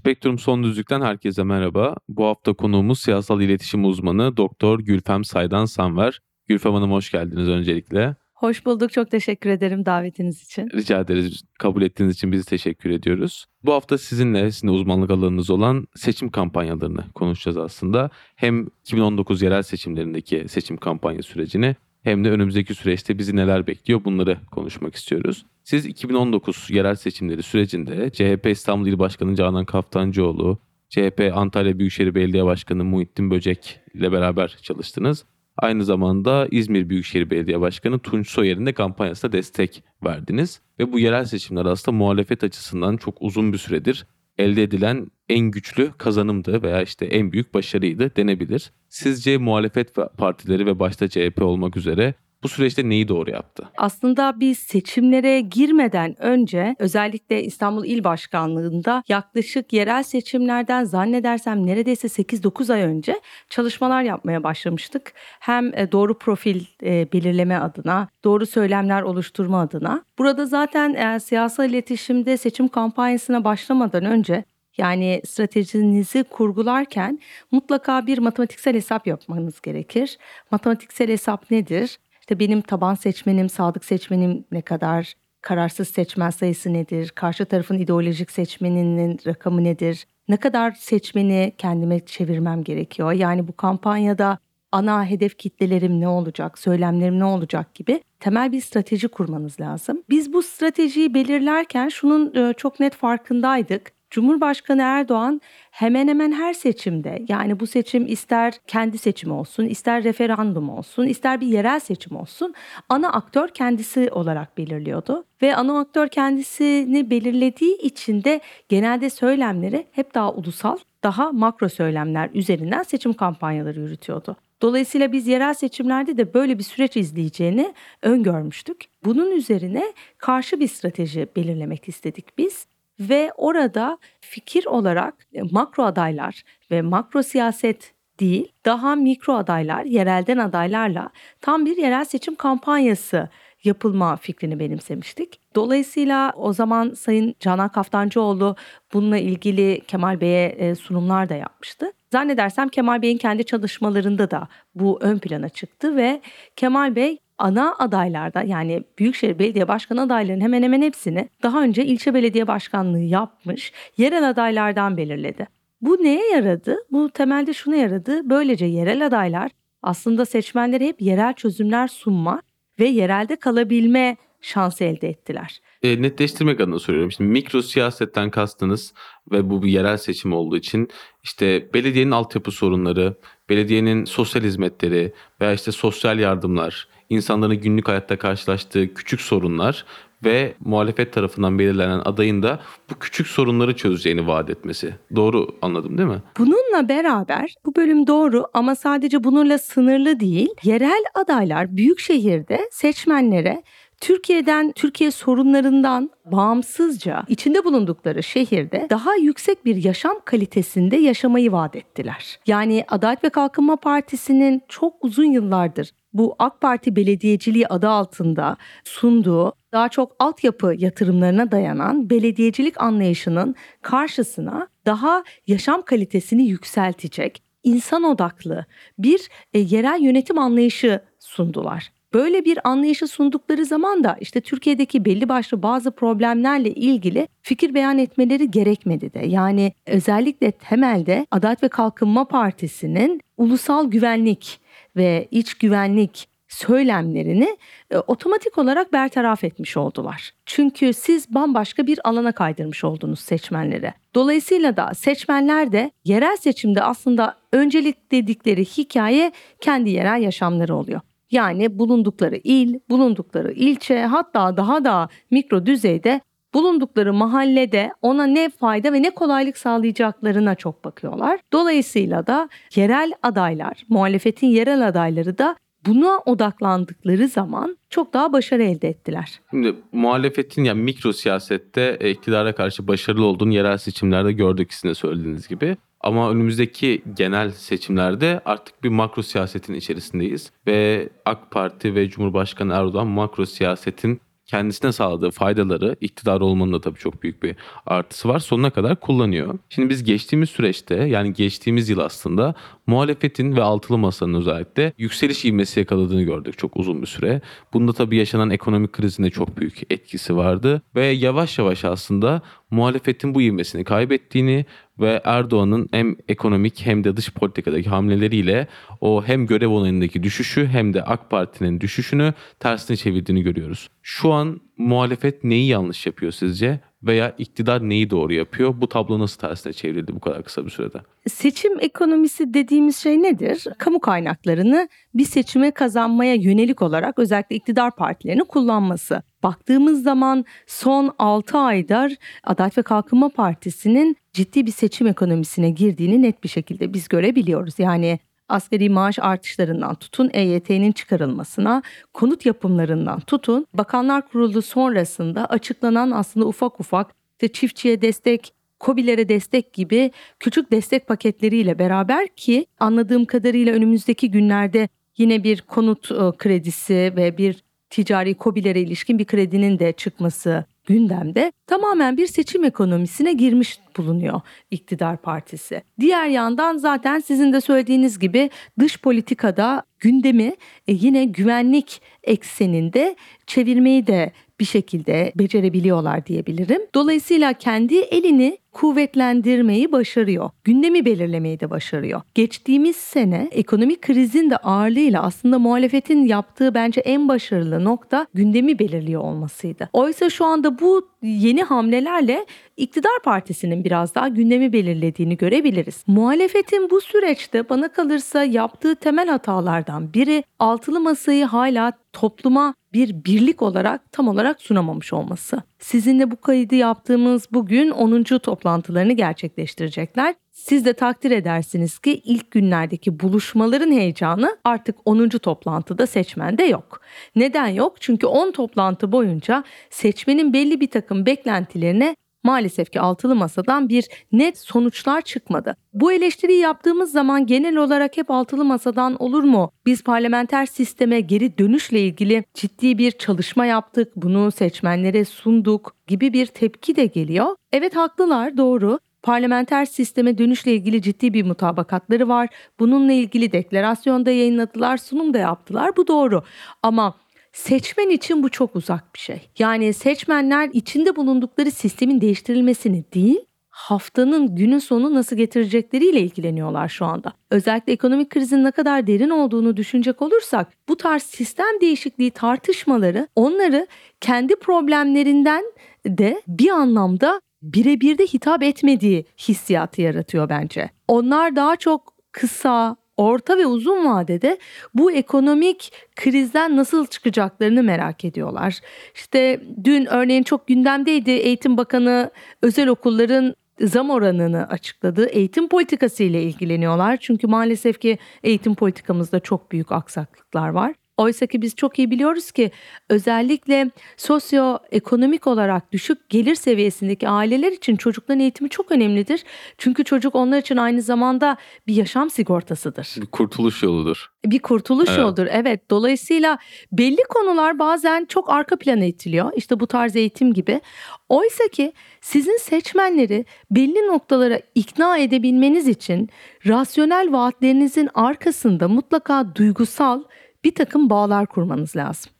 Spektrum Son Düzlük'ten herkese merhaba. Bu hafta konuğumuz siyasal iletişim uzmanı Doktor Gülfem Saydan Sanver. Gülfem Hanım hoş geldiniz öncelikle. Hoş bulduk. Çok teşekkür ederim davetiniz için. Rica ederiz. Kabul ettiğiniz için biz teşekkür ediyoruz. Bu hafta sizinle, sizin uzmanlık alanınız olan seçim kampanyalarını konuşacağız aslında. Hem 2019 yerel seçimlerindeki seçim kampanya sürecini hem de önümüzdeki süreçte bizi neler bekliyor bunları konuşmak istiyoruz. Siz 2019 yerel seçimleri sürecinde CHP İstanbul İl Başkanı Canan Kaftancıoğlu, CHP Antalya Büyükşehir Belediye Başkanı Muhittin Böcek ile beraber çalıştınız. Aynı zamanda İzmir Büyükşehir Belediye Başkanı Tunç Soyer'in de kampanyasına destek verdiniz. Ve bu yerel seçimler aslında muhalefet açısından çok uzun bir süredir elde edilen en güçlü kazanımdı veya işte en büyük başarıydı denebilir. Sizce muhalefet partileri ve başta CHP olmak üzere bu süreçte neyi doğru yaptı? Aslında biz seçimlere girmeden önce özellikle İstanbul İl Başkanlığı'nda yaklaşık yerel seçimlerden zannedersem neredeyse 8-9 ay önce çalışmalar yapmaya başlamıştık. Hem e, doğru profil e, belirleme adına, doğru söylemler oluşturma adına. Burada zaten e, siyasal iletişimde seçim kampanyasına başlamadan önce yani stratejinizi kurgularken mutlaka bir matematiksel hesap yapmanız gerekir. Matematiksel hesap nedir? İşte benim taban seçmenim, sadık seçmenim ne kadar, kararsız seçmen sayısı nedir, karşı tarafın ideolojik seçmeninin rakamı nedir, ne kadar seçmeni kendime çevirmem gerekiyor. Yani bu kampanyada ana hedef kitlelerim ne olacak, söylemlerim ne olacak gibi temel bir strateji kurmanız lazım. Biz bu stratejiyi belirlerken şunun çok net farkındaydık. Cumhurbaşkanı Erdoğan hemen hemen her seçimde yani bu seçim ister kendi seçimi olsun, ister referandum olsun, ister bir yerel seçim olsun ana aktör kendisi olarak belirliyordu. Ve ana aktör kendisini belirlediği için de genelde söylemleri hep daha ulusal, daha makro söylemler üzerinden seçim kampanyaları yürütüyordu. Dolayısıyla biz yerel seçimlerde de böyle bir süreç izleyeceğini öngörmüştük. Bunun üzerine karşı bir strateji belirlemek istedik biz ve orada fikir olarak e, makro adaylar ve makro siyaset değil daha mikro adaylar, yerelden adaylarla tam bir yerel seçim kampanyası yapılma fikrini benimsemiştik. Dolayısıyla o zaman Sayın Canan Kaftancıoğlu bununla ilgili Kemal Bey'e e, sunumlar da yapmıştı. Zannedersem Kemal Bey'in kendi çalışmalarında da bu ön plana çıktı ve Kemal Bey ana adaylarda yani Büyükşehir Belediye Başkanı adaylarının hemen hemen hepsini daha önce ilçe belediye başkanlığı yapmış yerel adaylardan belirledi. Bu neye yaradı? Bu temelde şuna yaradı. Böylece yerel adaylar aslında seçmenlere hep yerel çözümler sunma ve yerelde kalabilme şansı elde ettiler. E, netleştirmek adına soruyorum. Şimdi mikro siyasetten kastınız ve bu bir yerel seçim olduğu için işte belediyenin altyapı sorunları, belediyenin sosyal hizmetleri veya işte sosyal yardımlar, insanların günlük hayatta karşılaştığı küçük sorunlar ve muhalefet tarafından belirlenen adayın da bu küçük sorunları çözeceğini vaat etmesi. Doğru anladım değil mi? Bununla beraber bu bölüm doğru ama sadece bununla sınırlı değil. Yerel adaylar büyük şehirde seçmenlere Türkiye'den, Türkiye sorunlarından bağımsızca içinde bulundukları şehirde daha yüksek bir yaşam kalitesinde yaşamayı vaat ettiler. Yani Adalet ve Kalkınma Partisi'nin çok uzun yıllardır bu AK Parti belediyeciliği adı altında sunduğu daha çok altyapı yatırımlarına dayanan belediyecilik anlayışının karşısına daha yaşam kalitesini yükseltecek insan odaklı bir e, yerel yönetim anlayışı sundular. Böyle bir anlayışı sundukları zaman da işte Türkiye'deki belli başlı bazı problemlerle ilgili fikir beyan etmeleri gerekmedi de. Yani özellikle temelde Adalet ve Kalkınma Partisi'nin ulusal güvenlik ve iç güvenlik söylemlerini e, otomatik olarak bertaraf etmiş oldular. Çünkü siz bambaşka bir alana kaydırmış oldunuz seçmenlere. Dolayısıyla da seçmenler de yerel seçimde aslında öncelik dedikleri hikaye kendi yerel yaşamları oluyor. Yani bulundukları il, bulundukları ilçe hatta daha da mikro düzeyde bulundukları mahallede ona ne fayda ve ne kolaylık sağlayacaklarına çok bakıyorlar. Dolayısıyla da yerel adaylar, muhalefetin yerel adayları da buna odaklandıkları zaman çok daha başarı elde ettiler. Şimdi muhalefetin yani mikro siyasette e, iktidara karşı başarılı olduğunu yerel seçimlerde gördük sizin de söylediğiniz gibi. Ama önümüzdeki genel seçimlerde artık bir makro siyasetin içerisindeyiz. Ve AK Parti ve Cumhurbaşkanı Erdoğan makro siyasetin kendisine sağladığı faydaları iktidar olmanın da tabii çok büyük bir artısı var. Sonuna kadar kullanıyor. Şimdi biz geçtiğimiz süreçte yani geçtiğimiz yıl aslında muhalefetin ve altılı masanın özellikle yükseliş ivmesi yakaladığını gördük çok uzun bir süre. Bunda tabii yaşanan ekonomik krizin çok büyük etkisi vardı. Ve yavaş yavaş aslında muhalefetin bu ivmesini kaybettiğini ve Erdoğan'ın hem ekonomik hem de dış politikadaki hamleleriyle o hem görev olayındaki düşüşü hem de AK Parti'nin düşüşünü tersine çevirdiğini görüyoruz. Şu an muhalefet neyi yanlış yapıyor sizce veya iktidar neyi doğru yapıyor? Bu tablo nasıl tersine çevrildi bu kadar kısa bir sürede? Seçim ekonomisi dediğimiz şey nedir? Kamu kaynaklarını bir seçime kazanmaya yönelik olarak özellikle iktidar partilerinin kullanması. Baktığımız zaman son 6 aydır Adalet ve Kalkınma Partisi'nin ciddi bir seçim ekonomisine girdiğini net bir şekilde biz görebiliyoruz. Yani asgari maaş artışlarından tutun EYT'nin çıkarılmasına, konut yapımlarından tutun. Bakanlar Kurulu sonrasında açıklanan aslında ufak ufak işte çiftçiye destek, COBİ'lere destek gibi küçük destek paketleriyle beraber ki anladığım kadarıyla önümüzdeki günlerde yine bir konut e, kredisi ve bir ticari COBİ'lere ilişkin bir kredinin de çıkması gündemde tamamen bir seçim ekonomisine girmiş bulunuyor iktidar partisi. Diğer yandan zaten sizin de söylediğiniz gibi dış politikada gündemi e, yine güvenlik ekseninde çevirmeyi de bir şekilde becerebiliyorlar diyebilirim. Dolayısıyla kendi elini kuvvetlendirmeyi başarıyor. Gündemi belirlemeyi de başarıyor. Geçtiğimiz sene ekonomik krizin de ağırlığıyla aslında muhalefetin yaptığı bence en başarılı nokta gündemi belirliyor olmasıydı. Oysa şu anda bu yeni hamlelerle iktidar partisinin biraz daha gündemi belirlediğini görebiliriz. Muhalefetin bu süreçte bana kalırsa yaptığı temel hatalardan biri altılı masayı hala topluma bir birlik olarak tam olarak sunamamış olması. Sizinle bu kaydı yaptığımız bugün 10. toplantılarını gerçekleştirecekler. Siz de takdir edersiniz ki ilk günlerdeki buluşmaların heyecanı artık 10. toplantıda seçmende yok. Neden yok? Çünkü 10 toplantı boyunca seçmenin belli bir takım beklentilerine maalesef ki altılı masadan bir net sonuçlar çıkmadı. Bu eleştiriyi yaptığımız zaman genel olarak hep altılı masadan olur mu? Biz parlamenter sisteme geri dönüşle ilgili ciddi bir çalışma yaptık, bunu seçmenlere sunduk gibi bir tepki de geliyor. Evet haklılar, doğru. Parlamenter sisteme dönüşle ilgili ciddi bir mutabakatları var. Bununla ilgili deklarasyonda yayınladılar, sunum da yaptılar. Bu doğru. Ama Seçmen için bu çok uzak bir şey. Yani seçmenler içinde bulundukları sistemin değiştirilmesini değil, haftanın günün sonu nasıl getirecekleriyle ilgileniyorlar şu anda. Özellikle ekonomik krizin ne kadar derin olduğunu düşünecek olursak bu tarz sistem değişikliği tartışmaları onları kendi problemlerinden de bir anlamda birebir de hitap etmediği hissiyatı yaratıyor bence. Onlar daha çok kısa, orta ve uzun vadede bu ekonomik krizden nasıl çıkacaklarını merak ediyorlar. İşte dün örneğin çok gündemdeydi Eğitim Bakanı özel okulların zam oranını açıkladı. Eğitim politikası ile ilgileniyorlar. Çünkü maalesef ki eğitim politikamızda çok büyük aksaklıklar var. Oysa ki biz çok iyi biliyoruz ki özellikle sosyoekonomik olarak düşük gelir seviyesindeki aileler için çocukların eğitimi çok önemlidir. Çünkü çocuk onlar için aynı zamanda bir yaşam sigortasıdır. Bir kurtuluş yoludur. Bir kurtuluş Evet. yoludur. Evet. Dolayısıyla belli konular bazen çok arka plana itiliyor. İşte bu tarz eğitim gibi. Oysa ki sizin seçmenleri belli noktalara ikna edebilmeniz için rasyonel vaatlerinizin arkasında mutlaka duygusal bir takım bağlar kurmanız lazım.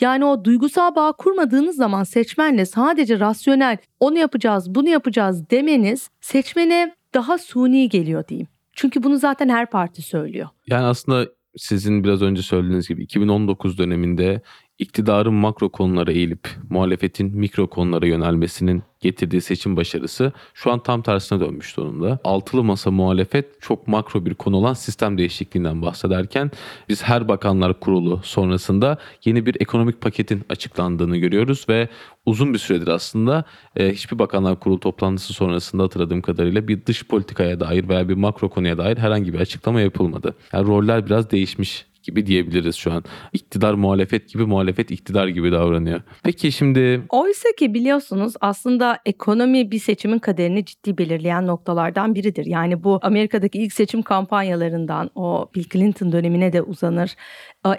Yani o duygusal bağ kurmadığınız zaman seçmenle sadece rasyonel onu yapacağız bunu yapacağız demeniz seçmene daha suni geliyor diyeyim. Çünkü bunu zaten her parti söylüyor. Yani aslında sizin biraz önce söylediğiniz gibi 2019 döneminde iktidarın makro konulara eğilip muhalefetin mikro konulara yönelmesinin getirdiği seçim başarısı şu an tam tersine dönmüş durumda. Altılı masa muhalefet çok makro bir konu olan sistem değişikliğinden bahsederken biz her bakanlar kurulu sonrasında yeni bir ekonomik paketin açıklandığını görüyoruz ve uzun bir süredir aslında e, hiçbir bakanlar kurulu toplantısı sonrasında hatırladığım kadarıyla bir dış politikaya dair veya bir makro konuya dair herhangi bir açıklama yapılmadı. Yani roller biraz değişmiş gibi diyebiliriz şu an. İktidar muhalefet gibi, muhalefet iktidar gibi davranıyor. Peki şimdi Oysa ki biliyorsunuz aslında ekonomi bir seçimin kaderini ciddi belirleyen noktalardan biridir. Yani bu Amerika'daki ilk seçim kampanyalarından o Bill Clinton dönemine de uzanır.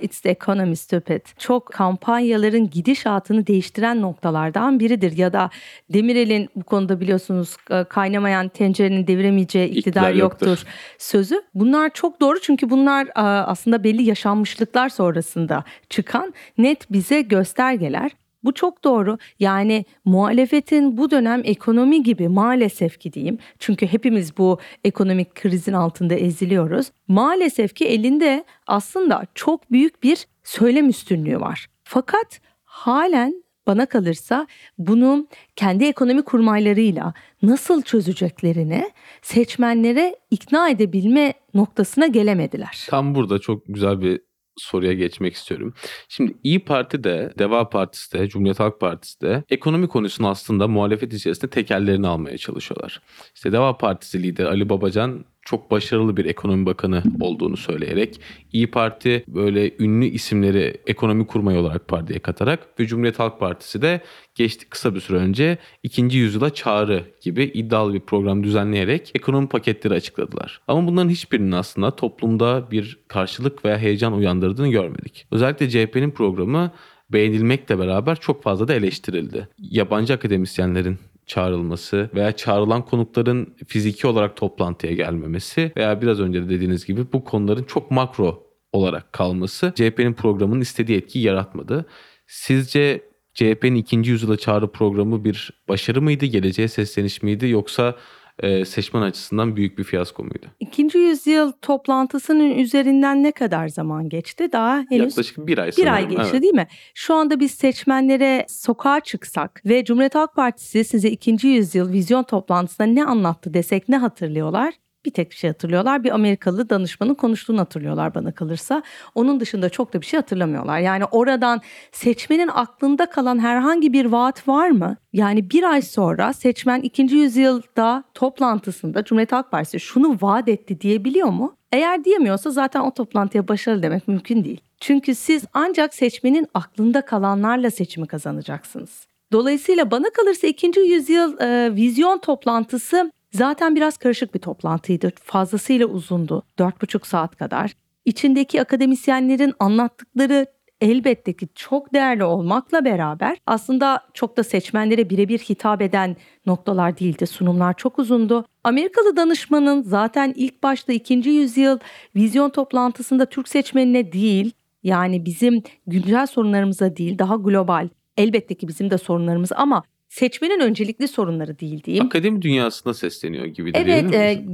It's the economy stupid. Çok kampanyaların gidişatını değiştiren noktalardan biridir. Ya da Demirel'in bu konuda biliyorsunuz e, kaynamayan tencerenin deviremeyeceği iktidar, İktidar yoktur. yoktur sözü. Bunlar çok doğru çünkü bunlar a, aslında belli yaşanmışlıklar sonrasında çıkan net bize göstergeler. Bu çok doğru. Yani muhalefetin bu dönem ekonomi gibi maalesef ki diyeyim. Çünkü hepimiz bu ekonomik krizin altında eziliyoruz. Maalesef ki elinde aslında çok büyük bir söylem üstünlüğü var. Fakat halen bana kalırsa bunu kendi ekonomi kurmaylarıyla nasıl çözeceklerini seçmenlere ikna edebilme noktasına gelemediler. tam burada çok güzel bir soruya geçmek istiyorum. Şimdi İyi Parti de, Deva Partisi de, Cumhuriyet Halk Partisi de ekonomi konusunu aslında muhalefet içerisinde tekellerini almaya çalışıyorlar. İşte Deva Partisi lideri Ali Babacan çok başarılı bir ekonomi bakanı olduğunu söyleyerek İyi Parti böyle ünlü isimleri ekonomi kurmayı olarak partiye katarak ve Cumhuriyet Halk Partisi de geçti kısa bir süre önce ikinci yüzyıla çağrı gibi iddialı bir program düzenleyerek ekonomi paketleri açıkladılar. Ama bunların hiçbirinin aslında toplumda bir karşılık veya heyecan uyandırdığını görmedik. Özellikle CHP'nin programı beğenilmekle beraber çok fazla da eleştirildi. Yabancı akademisyenlerin çağrılması veya çağrılan konukların fiziki olarak toplantıya gelmemesi veya biraz önce de dediğiniz gibi bu konuların çok makro olarak kalması CHP'nin programının istediği etkiyi yaratmadı. Sizce CHP'nin ikinci yüzyıla çağrı programı bir başarı mıydı, geleceğe sesleniş miydi yoksa e, seçmen açısından büyük bir fiyasko muydu? İkinci yüzyıl toplantısının üzerinden ne kadar zaman geçti? Daha henüz Yaklaşık bir ay bir ay geçti Evet. değil mi? Şu anda biz seçmenlere sokağa çıksak ve Cumhuriyet Halk Partisi size ikinci yüzyıl vizyon toplantısında ne anlattı desek ne hatırlıyorlar? Bir tek bir şey hatırlıyorlar. Bir Amerikalı danışmanın konuştuğunu hatırlıyorlar bana kalırsa. Onun dışında çok da bir şey hatırlamıyorlar. Yani oradan seçmenin aklında kalan herhangi bir vaat var mı? Yani bir ay sonra seçmen ikinci yüzyılda toplantısında Cumhuriyet Halk Partisi şunu vaat etti diyebiliyor mu? Eğer diyemiyorsa zaten o toplantıya başarılı demek mümkün değil. Çünkü siz ancak seçmenin aklında kalanlarla seçimi kazanacaksınız. Dolayısıyla bana kalırsa ikinci yüzyıl e, vizyon toplantısı zaten biraz karışık bir toplantıydı. Fazlasıyla uzundu. Dört buçuk saat kadar. İçindeki akademisyenlerin anlattıkları elbette ki çok değerli olmakla beraber aslında çok da seçmenlere birebir hitap eden noktalar değildi. Sunumlar çok uzundu. Amerikalı danışmanın zaten ilk başta ikinci yüzyıl vizyon toplantısında Türk seçmenine değil yani bizim güncel sorunlarımıza değil daha global elbette ki bizim de sorunlarımız ama seçmenin öncelikli sorunları değil diyeyim. Akademi dünyasında sesleniyor gibi de Evet, e,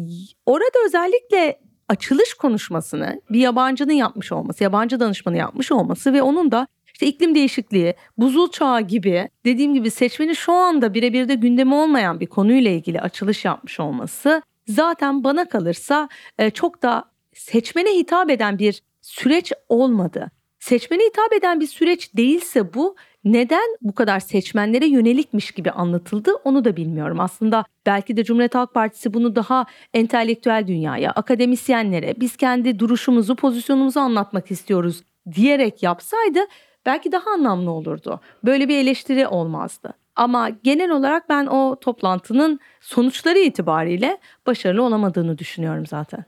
orada özellikle açılış konuşmasını bir yabancının yapmış olması, yabancı danışmanı yapmış olması ve onun da işte iklim değişikliği, buzul çağı gibi dediğim gibi seçmenin şu anda birebir de gündemi olmayan bir konuyla ilgili açılış yapmış olması zaten bana kalırsa e, çok da seçmene hitap eden bir süreç olmadı. Seçmene hitap eden bir süreç değilse bu neden bu kadar seçmenlere yönelikmiş gibi anlatıldı onu da bilmiyorum. Aslında belki de Cumhuriyet Halk Partisi bunu daha entelektüel dünyaya, akademisyenlere biz kendi duruşumuzu, pozisyonumuzu anlatmak istiyoruz diyerek yapsaydı belki daha anlamlı olurdu. Böyle bir eleştiri olmazdı. Ama genel olarak ben o toplantının sonuçları itibariyle başarılı olamadığını düşünüyorum zaten.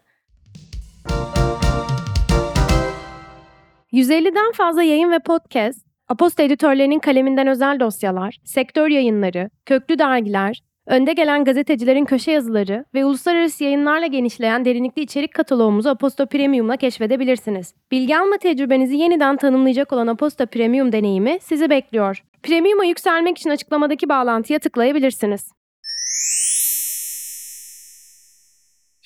150'den fazla yayın ve podcast, Aposta editörlerinin kaleminden özel dosyalar, sektör yayınları, köklü dergiler, önde gelen gazetecilerin köşe yazıları ve uluslararası yayınlarla genişleyen derinlikli içerik kataloğumuzu Aposta Premium'la keşfedebilirsiniz. Bilgi alma tecrübenizi yeniden tanımlayacak olan Aposta Premium deneyimi sizi bekliyor. Premium'a yükselmek için açıklamadaki bağlantıya tıklayabilirsiniz.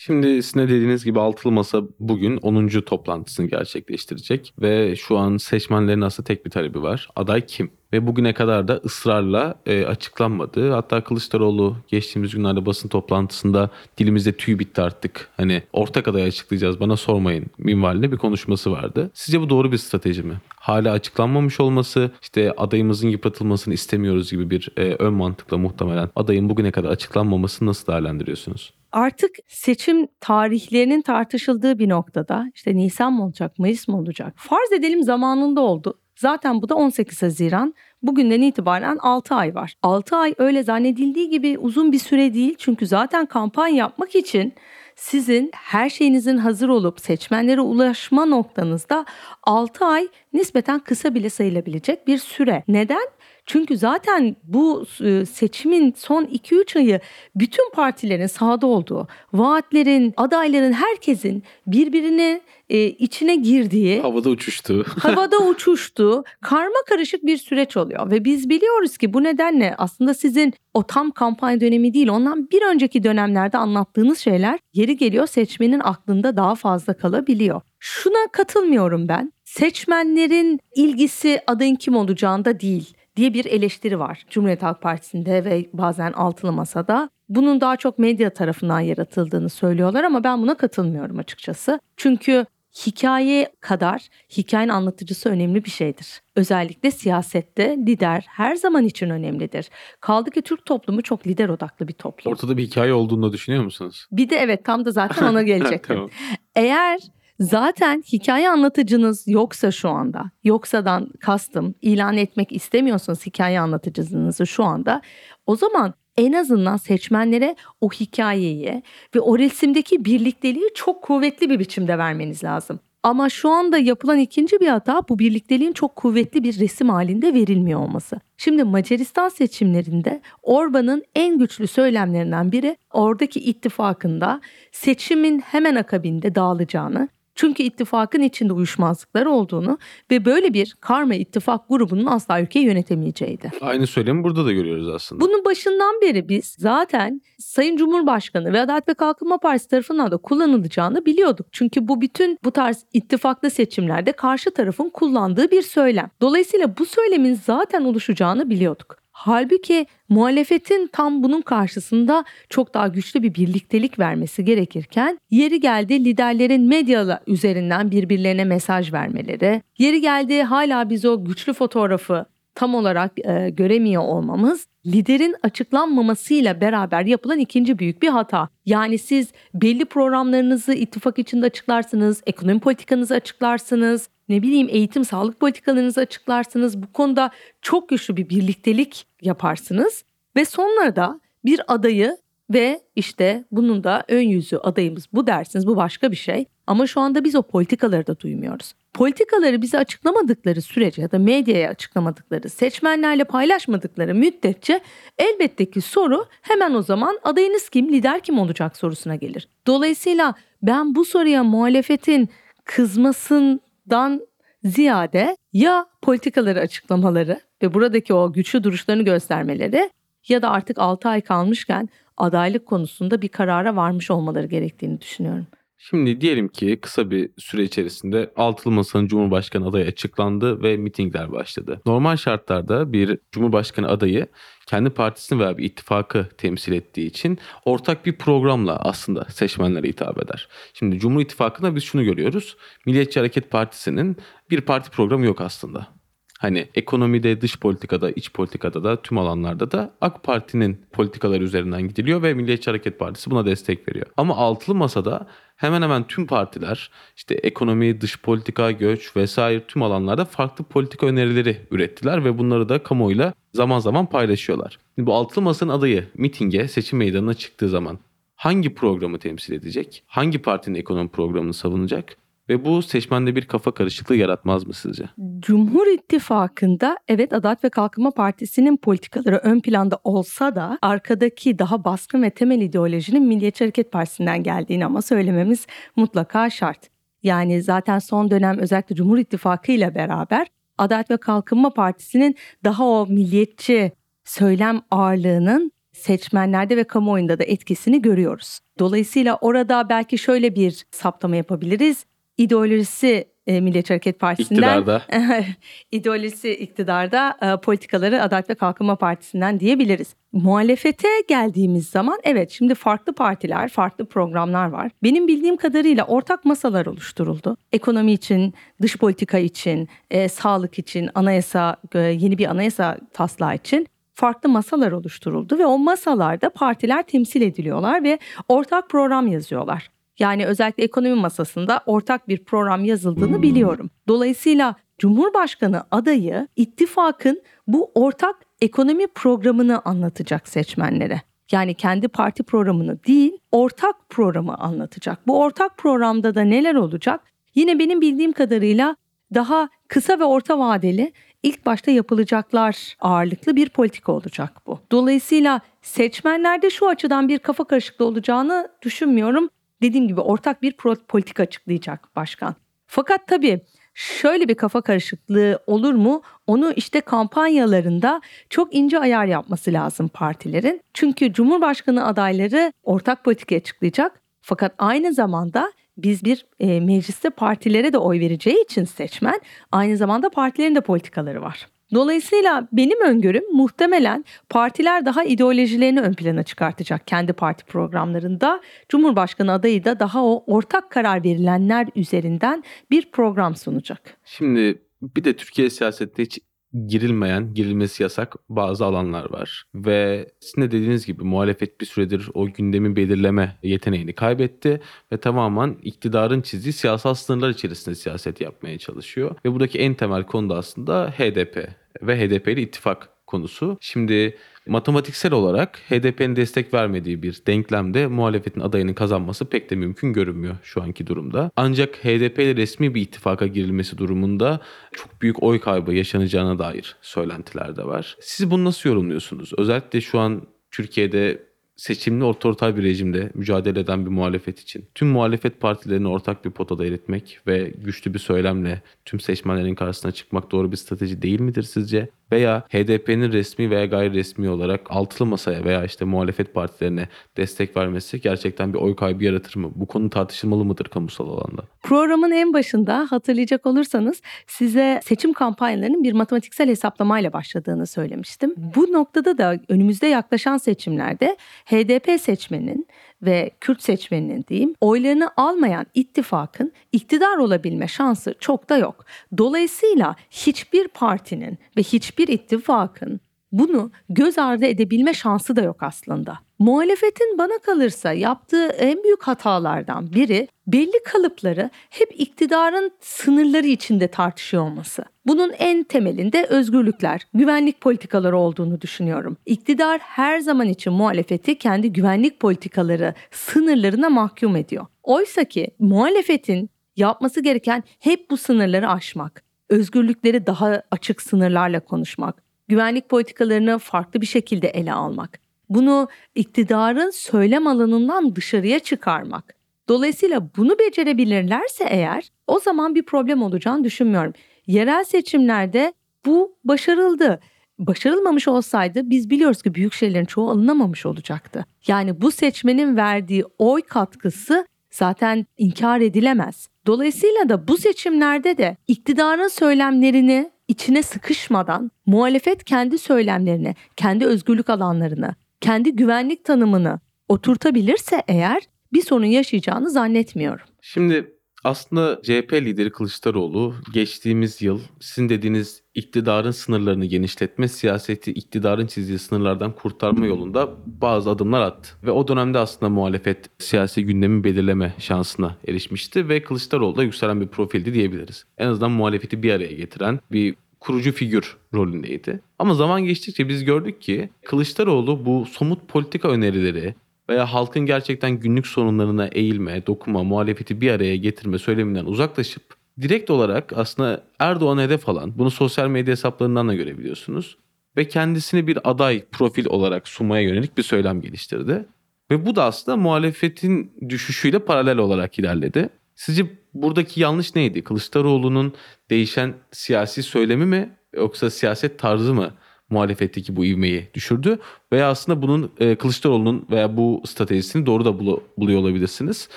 Şimdi sizin de dediğiniz gibi Altılı Masa bugün 10. toplantısını gerçekleştirecek ve şu an seçmenlerin aslında tek bir talebi var. Aday kim? Ve bugüne kadar da ısrarla e, açıklanmadı. Hatta Kılıçdaroğlu geçtiğimiz günlerde basın toplantısında dilimizde tüy bitti artık. Hani ortak adayı açıklayacağız bana sormayın minvalinde bir konuşması vardı. Sizce bu doğru bir strateji mi? Hala açıklanmamış olması, işte adayımızın yıpratılmasını istemiyoruz gibi bir e, ön mantıkla muhtemelen adayın bugüne kadar açıklanmamasını nasıl değerlendiriyorsunuz? Artık seçim tarihlerinin tartışıldığı bir noktada işte Nisan mı olacak, Mayıs mı olacak? Farz edelim zamanında oldu. Zaten bu da 18 Haziran. Bugünden itibaren 6 ay var. 6 ay öyle zannedildiği gibi uzun bir süre değil. Çünkü zaten kampanya yapmak için sizin her şeyinizin hazır olup seçmenlere ulaşma noktanızda 6 ay nispeten kısa bile sayılabilecek bir süre. Neden? Çünkü zaten bu e, seçimin son 2-3 ayı bütün partilerin sahada olduğu, vaatlerin, adayların, herkesin birbirine e, içine girdiği, Havada uçuştu. havada uçuştuğu karma karışık bir süreç oluyor. Ve biz biliyoruz ki bu nedenle aslında sizin o tam kampanya dönemi değil ondan bir önceki dönemlerde anlattığınız şeyler yeri geliyor seçmenin aklında daha fazla kalabiliyor. Şuna katılmıyorum ben. Seçmenlerin ilgisi adayın kim olacağında değil diye bir eleştiri var Cumhuriyet Halk Partisi'nde ve bazen altılı masada. Bunun daha çok medya tarafından yaratıldığını söylüyorlar ama ben buna katılmıyorum açıkçası. Çünkü hikaye kadar hikayenin anlatıcısı önemli bir şeydir. Özellikle siyasette lider her zaman için önemlidir. Kaldı ki Türk toplumu çok lider odaklı bir toplum. Ortada bir hikaye olduğunu düşünüyor musunuz? Bir de evet tam da zaten ona gelecektim. tamam. Eğer zaten hikaye anlatıcınız yoksa şu anda, yoksadan kastım ilan etmek istemiyorsanız hikaye anlatıcınızı şu anda o zaman en azından seçmenlere o hikayeyi ve o resimdeki birlikteliği çok kuvvetli bir biçimde vermeniz lazım. Ama şu anda yapılan ikinci bir hata bu birlikteliğin çok kuvvetli bir resim halinde verilmiyor olması. Şimdi Macaristan seçimlerinde Orban'ın en güçlü söylemlerinden biri oradaki ittifakında seçimin hemen akabinde dağılacağını çünkü ittifakın içinde uyuşmazlıklar olduğunu ve böyle bir karma ittifak grubunun asla ülkeyi yönetemeyeceğiydi. Aynı söylemi burada da görüyoruz aslında. Bunun başından beri biz zaten Sayın Cumhurbaşkanı ve Adalet ve Kalkınma Partisi tarafından da kullanılacağını biliyorduk. Çünkü bu bütün bu tarz ittifaklı seçimlerde karşı tarafın kullandığı bir söylem. Dolayısıyla bu söylemin zaten oluşacağını biliyorduk. Halbuki muhalefetin tam bunun karşısında çok daha güçlü bir birliktelik vermesi gerekirken yeri geldi liderlerin medya üzerinden birbirlerine mesaj vermeleri, yeri geldi hala biz o güçlü fotoğrafı tam olarak e, göremiyor olmamız liderin açıklanmamasıyla beraber yapılan ikinci büyük bir hata. Yani siz belli programlarınızı ittifak içinde açıklarsınız, ekonomi politikanızı açıklarsınız, ne bileyim eğitim sağlık politikalarınızı açıklarsınız. Bu konuda çok güçlü bir birliktelik yaparsınız ve sonra da bir adayı ve işte bunun da ön yüzü adayımız bu dersiniz bu başka bir şey. Ama şu anda biz o politikaları da duymuyoruz. Politikaları bize açıklamadıkları sürece ya da medyaya açıklamadıkları, seçmenlerle paylaşmadıkları müddetçe elbette ki soru hemen o zaman adayınız kim, lider kim olacak sorusuna gelir. Dolayısıyla ben bu soruya muhalefetin kızmasından ziyade ya politikaları açıklamaları ve buradaki o güçlü duruşlarını göstermeleri ya da artık 6 ay kalmışken adaylık konusunda bir karara varmış olmaları gerektiğini düşünüyorum. Şimdi diyelim ki kısa bir süre içerisinde Altılı Masa'nın Cumhurbaşkanı adayı açıklandı ve mitingler başladı. Normal şartlarda bir Cumhurbaşkanı adayı kendi partisini veya bir ittifakı temsil ettiği için ortak bir programla aslında seçmenlere hitap eder. Şimdi Cumhur İttifakı'nda biz şunu görüyoruz. Milliyetçi Hareket Partisi'nin bir parti programı yok aslında. Hani ekonomide, dış politikada, iç politikada da tüm alanlarda da AK Parti'nin politikaları üzerinden gidiliyor ve Milliyetçi Hareket Partisi buna destek veriyor. Ama altılı masada hemen hemen tüm partiler işte ekonomi, dış politika, göç vesaire tüm alanlarda farklı politika önerileri ürettiler ve bunları da kamuoyuyla zaman zaman paylaşıyorlar. Bu altılı masanın adayı mitinge, seçim meydanına çıktığı zaman hangi programı temsil edecek? Hangi partinin ekonomi programını savunacak? Ve bu seçmende bir kafa karışıklığı yaratmaz mı sizce? Cumhur İttifakı'nda evet Adalet ve Kalkınma Partisi'nin politikaları ön planda olsa da arkadaki daha baskın ve temel ideolojinin Milliyetçi Hareket Partisi'nden geldiğini ama söylememiz mutlaka şart. Yani zaten son dönem özellikle Cumhur İttifakı ile beraber Adalet ve Kalkınma Partisi'nin daha o milliyetçi söylem ağırlığının seçmenlerde ve kamuoyunda da etkisini görüyoruz. Dolayısıyla orada belki şöyle bir saptama yapabiliriz. İdeolojisi e, Milliyetçi Hareket Partisi'nden İktidarda. ideolojisi iktidarda e, politikaları Adalet ve Kalkınma Partisi'nden diyebiliriz. Muhalefete geldiğimiz zaman evet şimdi farklı partiler, farklı programlar var. Benim bildiğim kadarıyla ortak masalar oluşturuldu. Ekonomi için, dış politika için, e, sağlık için, anayasa, e, yeni bir anayasa taslağı için farklı masalar oluşturuldu ve o masalarda partiler temsil ediliyorlar ve ortak program yazıyorlar. Yani özellikle ekonomi masasında ortak bir program yazıldığını biliyorum. Dolayısıyla Cumhurbaşkanı adayı ittifakın bu ortak ekonomi programını anlatacak seçmenlere. Yani kendi parti programını değil, ortak programı anlatacak. Bu ortak programda da neler olacak? Yine benim bildiğim kadarıyla daha kısa ve orta vadeli ilk başta yapılacaklar ağırlıklı bir politika olacak bu. Dolayısıyla seçmenlerde şu açıdan bir kafa karışıklığı olacağını düşünmüyorum. Dediğim gibi ortak bir politika açıklayacak başkan. Fakat tabii şöyle bir kafa karışıklığı olur mu? Onu işte kampanyalarında çok ince ayar yapması lazım partilerin. Çünkü Cumhurbaşkanı adayları ortak politika açıklayacak. Fakat aynı zamanda biz bir e, mecliste partilere de oy vereceği için seçmen aynı zamanda partilerin de politikaları var. Dolayısıyla benim öngörüm muhtemelen partiler daha ideolojilerini ön plana çıkartacak kendi parti programlarında. Cumhurbaşkanı adayı da daha o ortak karar verilenler üzerinden bir program sunacak. Şimdi bir de Türkiye siyasette hiç girilmeyen, girilmesi yasak bazı alanlar var. Ve sizin de dediğiniz gibi muhalefet bir süredir o gündemi belirleme yeteneğini kaybetti ve tamamen iktidarın çizdiği siyasal sınırlar içerisinde siyaset yapmaya çalışıyor. Ve buradaki en temel konu da aslında HDP ve HDP ile ittifak konusu. Şimdi matematiksel olarak HDP'nin destek vermediği bir denklemde muhalefetin adayının kazanması pek de mümkün görünmüyor şu anki durumda. Ancak HDP ile resmi bir ittifaka girilmesi durumunda çok büyük oy kaybı yaşanacağına dair söylentiler de var. Siz bunu nasıl yorumluyorsunuz? Özellikle şu an Türkiye'de seçimli otoriter bir rejimde mücadele eden bir muhalefet için tüm muhalefet partilerini ortak bir potada eritmek ve güçlü bir söylemle tüm seçmenlerin karşısına çıkmak doğru bir strateji değil midir sizce? Veya HDP'nin resmi veya gayri resmi olarak altılı masaya veya işte muhalefet partilerine destek vermesi gerçekten bir oy kaybı yaratır mı? Bu konu tartışılmalı mıdır kamusal alanda? Programın en başında hatırlayacak olursanız size seçim kampanyalarının bir matematiksel hesaplamayla başladığını söylemiştim. Bu noktada da önümüzde yaklaşan seçimlerde HDP seçmeninin ve Kürt seçmeninin diyeyim oylarını almayan ittifakın iktidar olabilme şansı çok da yok. Dolayısıyla hiçbir partinin ve hiçbir ittifakın bunu göz ardı edebilme şansı da yok aslında. Muhalefetin bana kalırsa yaptığı en büyük hatalardan biri belli kalıpları hep iktidarın sınırları içinde tartışıyor olması. Bunun en temelinde özgürlükler, güvenlik politikaları olduğunu düşünüyorum. İktidar her zaman için muhalefeti kendi güvenlik politikaları sınırlarına mahkum ediyor. Oysa ki muhalefetin yapması gereken hep bu sınırları aşmak, özgürlükleri daha açık sınırlarla konuşmak, güvenlik politikalarını farklı bir şekilde ele almak. Bunu iktidarın söylem alanından dışarıya çıkarmak. Dolayısıyla bunu becerebilirlerse eğer o zaman bir problem olacağını düşünmüyorum. Yerel seçimlerde bu başarıldı. Başarılmamış olsaydı biz biliyoruz ki büyük şehirlerin çoğu alınamamış olacaktı. Yani bu seçmenin verdiği oy katkısı zaten inkar edilemez. Dolayısıyla da bu seçimlerde de iktidarın söylemlerini içine sıkışmadan muhalefet kendi söylemlerini, kendi özgürlük alanlarını, kendi güvenlik tanımını oturtabilirse eğer bir sorun yaşayacağını zannetmiyorum. Şimdi aslında CHP lideri Kılıçdaroğlu geçtiğimiz yıl sizin dediğiniz iktidarın sınırlarını genişletme, siyaseti iktidarın çizdiği sınırlardan kurtarma yolunda bazı adımlar attı. Ve o dönemde aslında muhalefet siyasi gündemi belirleme şansına erişmişti ve Kılıçdaroğlu da yükselen bir profildi diyebiliriz. En azından muhalefeti bir araya getiren bir kurucu figür rolündeydi. Ama zaman geçtikçe biz gördük ki Kılıçdaroğlu bu somut politika önerileri veya halkın gerçekten günlük sorunlarına eğilme, dokuma, muhalefeti bir araya getirme söyleminden uzaklaşıp direkt olarak aslında Erdoğan hedef alan, bunu sosyal medya hesaplarından da görebiliyorsunuz ve kendisini bir aday profil olarak sunmaya yönelik bir söylem geliştirdi. Ve bu da aslında muhalefetin düşüşüyle paralel olarak ilerledi. Sizce buradaki yanlış neydi? Kılıçdaroğlu'nun değişen siyasi söylemi mi yoksa siyaset tarzı mı muhalefetteki bu ivmeyi düşürdü. Veya aslında bunun e, Kılıçdaroğlu'nun veya bu stratejisini doğru da bulu- buluyor olabilirsiniz.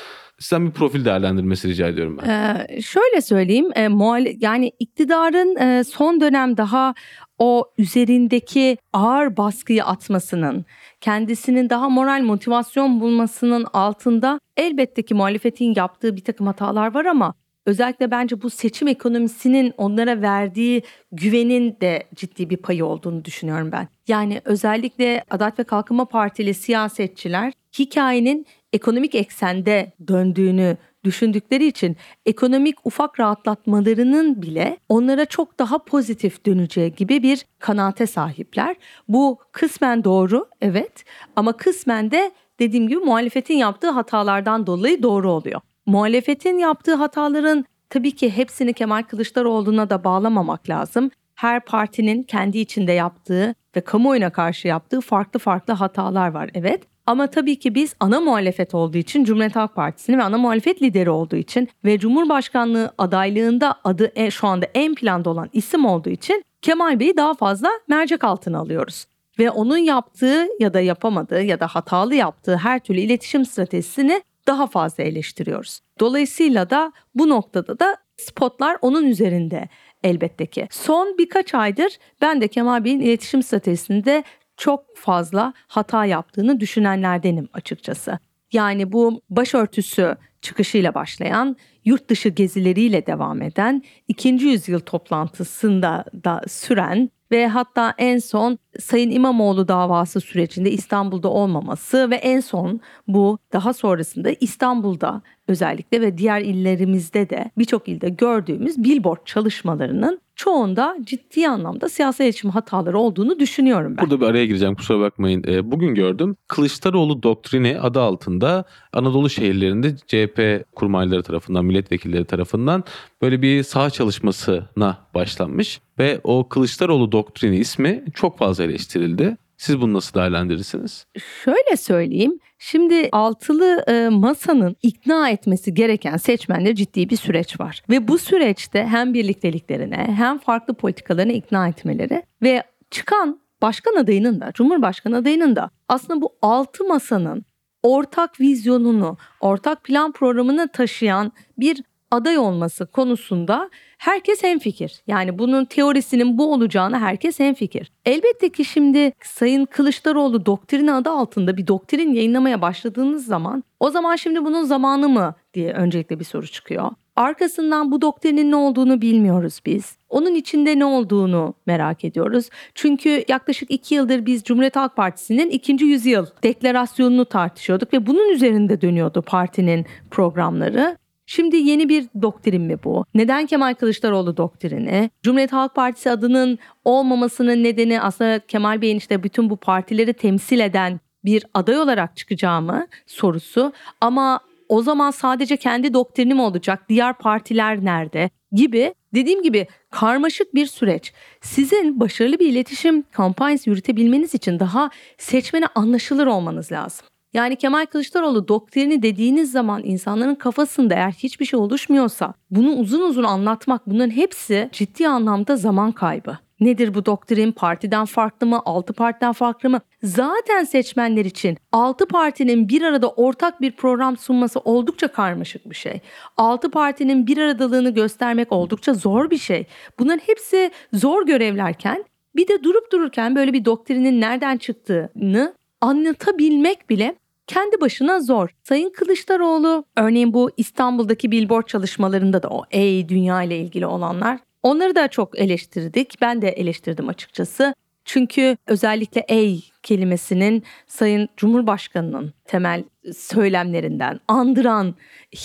Sizden bir profil değerlendirmesi rica ediyorum ben. Ee, şöyle söyleyeyim, e, muhale- yani iktidarın e, son dönem daha o üzerindeki ağır baskıyı atmasının, kendisinin daha moral motivasyon bulmasının altında elbette ki muhalefetin yaptığı bir takım hatalar var ama özellikle bence bu seçim ekonomisinin onlara verdiği güvenin de ciddi bir payı olduğunu düşünüyorum ben. Yani özellikle Adalet ve Kalkınma Partili siyasetçiler hikayenin ekonomik eksende döndüğünü düşündükleri için ekonomik ufak rahatlatmalarının bile onlara çok daha pozitif döneceği gibi bir kanaate sahipler. Bu kısmen doğru evet ama kısmen de dediğim gibi muhalefetin yaptığı hatalardan dolayı doğru oluyor. Muhalefetin yaptığı hataların tabii ki hepsini Kemal Kılıçdaroğlu'na da bağlamamak lazım. Her partinin kendi içinde yaptığı ve kamuoyuna karşı yaptığı farklı farklı hatalar var evet. Ama tabii ki biz ana muhalefet olduğu için Cumhuriyet Halk Partisi'ni ve ana muhalefet lideri olduğu için ve Cumhurbaşkanlığı adaylığında adı e- şu anda en planda olan isim olduğu için Kemal Bey'i daha fazla mercek altına alıyoruz. Ve onun yaptığı ya da yapamadığı ya da hatalı yaptığı her türlü iletişim stratejisini daha fazla eleştiriyoruz. Dolayısıyla da bu noktada da spotlar onun üzerinde elbette ki. Son birkaç aydır ben de Kemal Bey'in iletişim stratejisinde çok fazla hata yaptığını düşünenlerdenim açıkçası. Yani bu başörtüsü çıkışıyla başlayan, yurt dışı gezileriyle devam eden, ikinci yüzyıl toplantısında da süren ve hatta en son Sayın İmamoğlu davası sürecinde İstanbul'da olmaması ve en son bu daha sonrasında İstanbul'da özellikle ve diğer illerimizde de birçok ilde gördüğümüz billboard çalışmalarının çoğunda ciddi anlamda siyasi iletişim hataları olduğunu düşünüyorum ben. Burada bir araya gireceğim kusura bakmayın. Ee, bugün gördüm Kılıçdaroğlu doktrini adı altında Anadolu şehirlerinde CHP kurmayları tarafından, milletvekilleri tarafından böyle bir saha çalışmasına başlanmış. Ve o Kılıçdaroğlu doktrini ismi çok fazla eleştirildi. Siz bunu nasıl değerlendirirsiniz? Şöyle söyleyeyim. Şimdi altılı e, masanın ikna etmesi gereken seçmenleri ciddi bir süreç var. Ve bu süreçte hem birlikteliklerine hem farklı politikalarına ikna etmeleri ve çıkan başkan adayının da Cumhurbaşkanı adayının da aslında bu altı masanın ortak vizyonunu, ortak plan programını taşıyan bir aday olması konusunda herkes hemfikir. Yani bunun teorisinin bu olacağını herkes hemfikir. Elbette ki şimdi Sayın Kılıçdaroğlu doktrini adı altında bir doktrin yayınlamaya başladığınız zaman o zaman şimdi bunun zamanı mı diye öncelikle bir soru çıkıyor. Arkasından bu doktrinin ne olduğunu bilmiyoruz biz. Onun içinde ne olduğunu merak ediyoruz. Çünkü yaklaşık iki yıldır biz Cumhuriyet Halk Partisi'nin ikinci yüzyıl deklarasyonunu tartışıyorduk ve bunun üzerinde dönüyordu partinin programları. Şimdi yeni bir doktrin mi bu? Neden Kemal Kılıçdaroğlu doktrini? Cumhuriyet Halk Partisi adının olmamasının nedeni aslında Kemal Bey'in işte bütün bu partileri temsil eden bir aday olarak çıkacağı mı sorusu. Ama o zaman sadece kendi doktrini mi olacak? Diğer partiler nerede? Gibi dediğim gibi karmaşık bir süreç. Sizin başarılı bir iletişim kampanyası yürütebilmeniz için daha seçmene anlaşılır olmanız lazım. Yani Kemal Kılıçdaroğlu doktrini dediğiniz zaman insanların kafasında eğer hiçbir şey oluşmuyorsa bunu uzun uzun anlatmak bunların hepsi ciddi anlamda zaman kaybı. Nedir bu doktrin? Partiden farklı mı? Altı partiden farklı mı? Zaten seçmenler için altı partinin bir arada ortak bir program sunması oldukça karmaşık bir şey. Altı partinin bir aradalığını göstermek oldukça zor bir şey. Bunların hepsi zor görevlerken bir de durup dururken böyle bir doktrinin nereden çıktığını anlatabilmek bile kendi başına zor. Sayın Kılıçdaroğlu örneğin bu İstanbul'daki billboard çalışmalarında da o ey dünya ile ilgili olanlar onları da çok eleştirdik. Ben de eleştirdim açıkçası. Çünkü özellikle ey kelimesinin Sayın Cumhurbaşkanı'nın temel söylemlerinden, andıran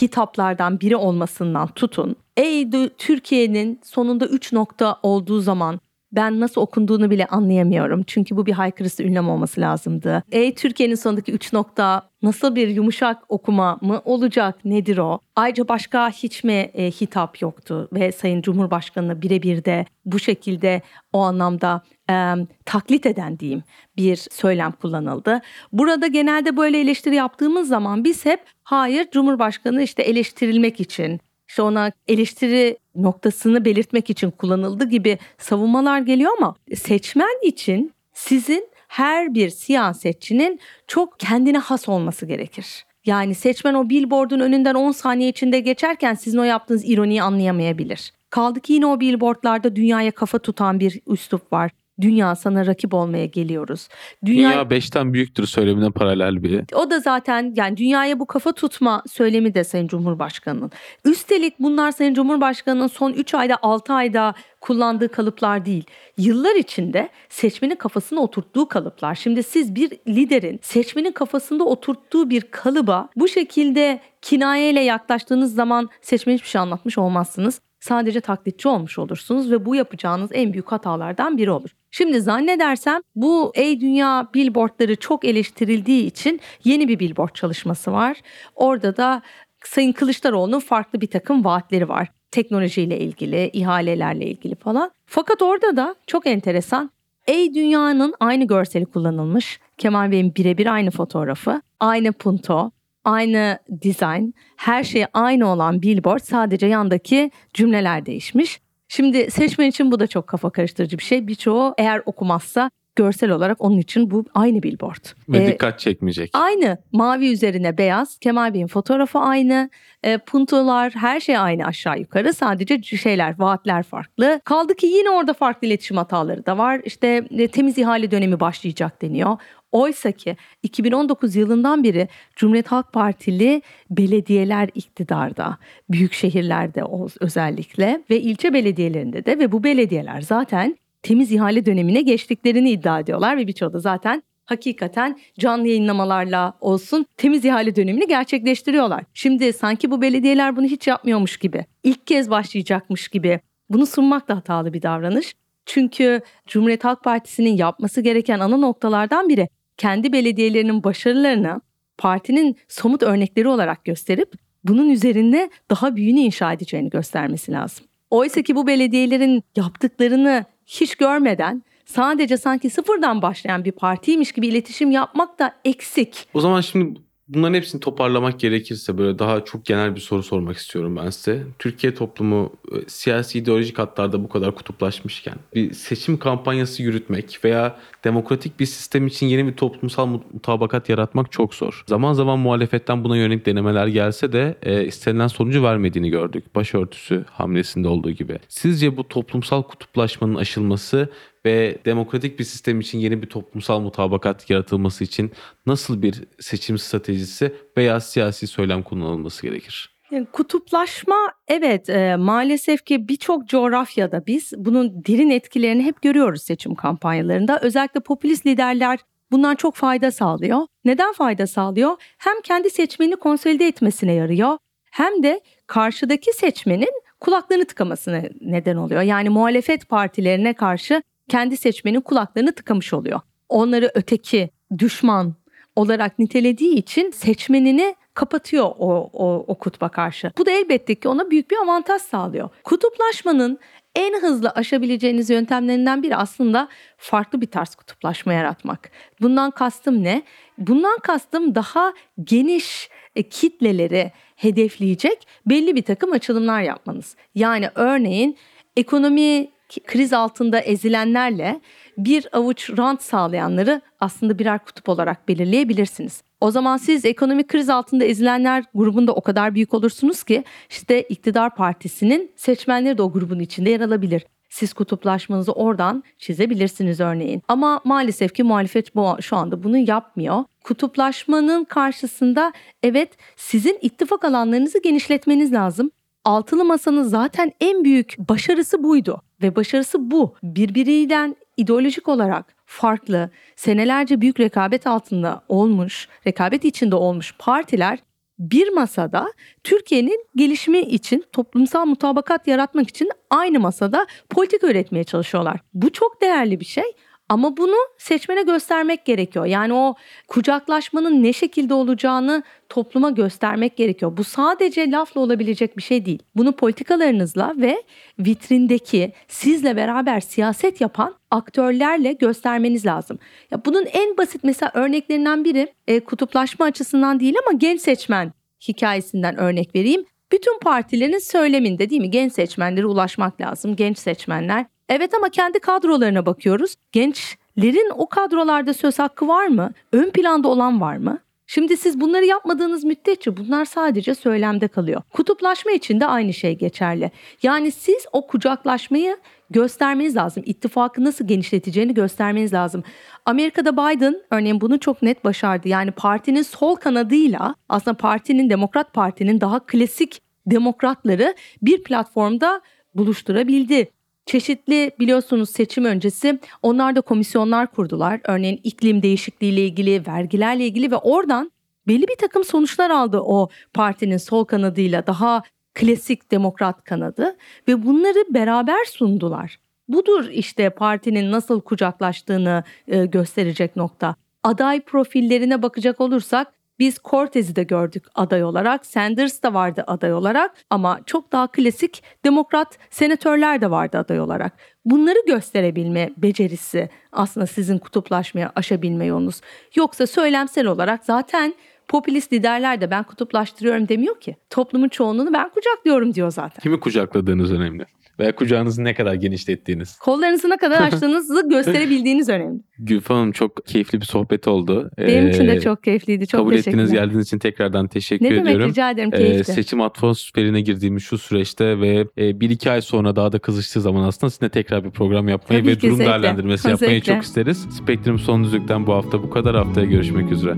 hitaplardan biri olmasından tutun. Ey Türkiye'nin sonunda 3 nokta olduğu zaman ben nasıl okunduğunu bile anlayamıyorum. Çünkü bu bir haykırısı ünlem olması lazımdı. E Türkiye'nin sonundaki 3 nokta nasıl bir yumuşak okuma mı olacak? Nedir o? Ayrıca başka hiç mi e, hitap yoktu? Ve Sayın Cumhurbaşkanı'na birebir de bu şekilde o anlamda e, taklit eden diyeyim bir söylem kullanıldı. Burada genelde böyle eleştiri yaptığımız zaman biz hep hayır Cumhurbaşkanı işte eleştirilmek için işte ona eleştiri noktasını belirtmek için kullanıldı gibi savunmalar geliyor ama seçmen için sizin her bir siyasetçinin çok kendine has olması gerekir. Yani seçmen o billboardun önünden 10 saniye içinde geçerken sizin o yaptığınız ironiyi anlayamayabilir. Kaldı ki yine o billboardlarda dünyaya kafa tutan bir üslup var. Dünya sana rakip olmaya geliyoruz. Dünya, Dünya beşten büyüktür söylemine paralel bir. o da zaten yani dünyaya bu kafa tutma söylemi de Sayın Cumhurbaşkanı'nın. Üstelik bunlar Sayın Cumhurbaşkanı'nın son 3 ayda 6 ayda kullandığı kalıplar değil. Yıllar içinde seçmenin kafasına oturttuğu kalıplar. Şimdi siz bir liderin seçmenin kafasında oturttuğu bir kalıba bu şekilde kinayeyle yaklaştığınız zaman seçmen hiçbir şey anlatmış olmazsınız. Sadece taklitçi olmuş olursunuz ve bu yapacağınız en büyük hatalardan biri olur. Şimdi zannedersem bu Ey Dünya billboardları çok eleştirildiği için yeni bir billboard çalışması var. Orada da Sayın Kılıçdaroğlu'nun farklı bir takım vaatleri var. Teknolojiyle ilgili, ihalelerle ilgili falan. Fakat orada da çok enteresan. Ey Dünya'nın aynı görseli kullanılmış. Kemal Bey'in birebir aynı fotoğrafı, aynı punto, aynı dizayn, her şey aynı olan billboard sadece yandaki cümleler değişmiş. Şimdi seçmen için bu da çok kafa karıştırıcı bir şey. Birçoğu eğer okumazsa görsel olarak onun için bu aynı billboard. Ve Ee, dikkat çekmeyecek. Aynı mavi üzerine beyaz. Kemal Bey'in fotoğrafı aynı. E, puntolar her şey aynı aşağı yukarı. Sadece şeyler, vaatler farklı. Kaldı ki yine orada farklı iletişim hataları da var. İşte e, temiz ihale dönemi başlayacak deniyor. Oysa ki 2019 yılından beri Cumhuriyet Halk Partili belediyeler iktidarda. Büyük şehirlerde özellikle ve ilçe belediyelerinde de ve bu belediyeler zaten temiz ihale dönemine geçtiklerini iddia ediyorlar ve birçoğu da zaten hakikaten canlı yayınlamalarla olsun temiz ihale dönemini gerçekleştiriyorlar. Şimdi sanki bu belediyeler bunu hiç yapmıyormuş gibi, ilk kez başlayacakmış gibi bunu sunmak da hatalı bir davranış. Çünkü Cumhuriyet Halk Partisi'nin yapması gereken ana noktalardan biri kendi belediyelerinin başarılarını partinin somut örnekleri olarak gösterip bunun üzerinde daha büyüğünü inşa edeceğini göstermesi lazım. Oysa ki bu belediyelerin yaptıklarını hiç görmeden sadece sanki sıfırdan başlayan bir partiymiş gibi iletişim yapmak da eksik. O zaman şimdi bunların hepsini toparlamak gerekirse böyle daha çok genel bir soru sormak istiyorum ben size. Türkiye toplumu e, siyasi ideolojik hatlarda bu kadar kutuplaşmışken bir seçim kampanyası yürütmek veya demokratik bir sistem için yeni bir toplumsal mut- mutabakat yaratmak çok zor. Zaman zaman muhalefetten buna yönelik denemeler gelse de e, istenilen sonucu vermediğini gördük. Başörtüsü hamlesinde olduğu gibi. Sizce bu toplumsal kutuplaşmanın aşılması ve demokratik bir sistem için yeni bir toplumsal mutabakat yaratılması için nasıl bir seçim stratejisi veya siyasi söylem kullanılması gerekir? Yani kutuplaşma evet e, maalesef ki birçok coğrafyada biz bunun derin etkilerini hep görüyoruz seçim kampanyalarında. Özellikle popülist liderler bundan çok fayda sağlıyor. Neden fayda sağlıyor? Hem kendi seçmenini konsolide etmesine yarıyor hem de karşıdaki seçmenin kulaklarını tıkamasına neden oluyor. Yani muhalefet partilerine karşı kendi seçmenin kulaklarını tıkamış oluyor. Onları öteki, düşman olarak nitelediği için seçmenini kapatıyor o, o, o kutba karşı. Bu da elbette ki ona büyük bir avantaj sağlıyor. Kutuplaşmanın en hızlı aşabileceğiniz yöntemlerinden biri aslında farklı bir tarz kutuplaşma yaratmak. Bundan kastım ne? Bundan kastım daha geniş e, kitleleri hedefleyecek belli bir takım açılımlar yapmanız. Yani örneğin ekonomi kriz altında ezilenlerle bir avuç rant sağlayanları aslında birer kutup olarak belirleyebilirsiniz. O zaman siz ekonomik kriz altında ezilenler grubunda o kadar büyük olursunuz ki işte iktidar partisinin seçmenleri de o grubun içinde yer alabilir. Siz kutuplaşmanızı oradan çizebilirsiniz örneğin. Ama maalesef ki muhalefet şu anda bunu yapmıyor. Kutuplaşmanın karşısında evet sizin ittifak alanlarınızı genişletmeniz lazım. Altılı Masa'nın zaten en büyük başarısı buydu ve başarısı bu. Birbiriyle ideolojik olarak farklı, senelerce büyük rekabet altında olmuş, rekabet içinde olmuş partiler bir masada Türkiye'nin gelişimi için, toplumsal mutabakat yaratmak için aynı masada politika üretmeye çalışıyorlar. Bu çok değerli bir şey. Ama bunu seçmene göstermek gerekiyor. Yani o kucaklaşmanın ne şekilde olacağını topluma göstermek gerekiyor. Bu sadece lafla olabilecek bir şey değil. Bunu politikalarınızla ve vitrindeki sizle beraber siyaset yapan aktörlerle göstermeniz lazım. Ya bunun en basit mesela örneklerinden biri e, kutuplaşma açısından değil ama genç seçmen hikayesinden örnek vereyim. Bütün partilerin söyleminde değil mi? Genç seçmenlere ulaşmak lazım. Genç seçmenler. Evet ama kendi kadrolarına bakıyoruz. Gençlerin o kadrolarda söz hakkı var mı? Ön planda olan var mı? Şimdi siz bunları yapmadığınız müddetçe bunlar sadece söylemde kalıyor. Kutuplaşma için de aynı şey geçerli. Yani siz o kucaklaşmayı göstermeniz lazım. İttifakı nasıl genişleteceğini göstermeniz lazım. Amerika'da Biden örneğin bunu çok net başardı. Yani partinin sol kanadıyla aslında partinin Demokrat Parti'nin daha klasik demokratları bir platformda buluşturabildi. Çeşitli biliyorsunuz seçim öncesi onlar da komisyonlar kurdular. Örneğin iklim değişikliğiyle ilgili, vergilerle ilgili ve oradan belli bir takım sonuçlar aldı o partinin sol kanadıyla daha klasik demokrat kanadı ve bunları beraber sundular. Budur işte partinin nasıl kucaklaştığını e, gösterecek nokta. Aday profillerine bakacak olursak biz Cortez'i de gördük aday olarak, Sanders da vardı aday olarak ama çok daha klasik demokrat senatörler de vardı aday olarak. Bunları gösterebilme becerisi aslında sizin kutuplaşmaya aşabilme yolunuz. Yoksa söylemsel olarak zaten popülist liderler de ben kutuplaştırıyorum demiyor ki. Toplumun çoğunluğunu ben kucaklıyorum diyor zaten. Kimi kucakladığınız önemli. Veya kucağınızı ne kadar genişlettiğiniz. Kollarınızı ne kadar açtığınızı gösterebildiğiniz önemli. Gülfem Hanım çok keyifli bir sohbet oldu. Benim için de Ee, çok keyifliydi. Çok kabul teşekkürler. ettiğiniz geldiğiniz için tekrardan teşekkür ne demek ediyorum. rica ederim Ee, keyifli. seçim atmosferine girdiğimiz şu süreçte ve e, bir iki ay sonra daha da kızıştığı zaman aslında sizinle tekrar bir program yapmayı Tabii ve durum zevkle. değerlendirmesi yapmayı Zevkle. çok isteriz. Spektrum Son Düzlük'ten bu hafta bu kadar. Haftaya görüşmek üzere.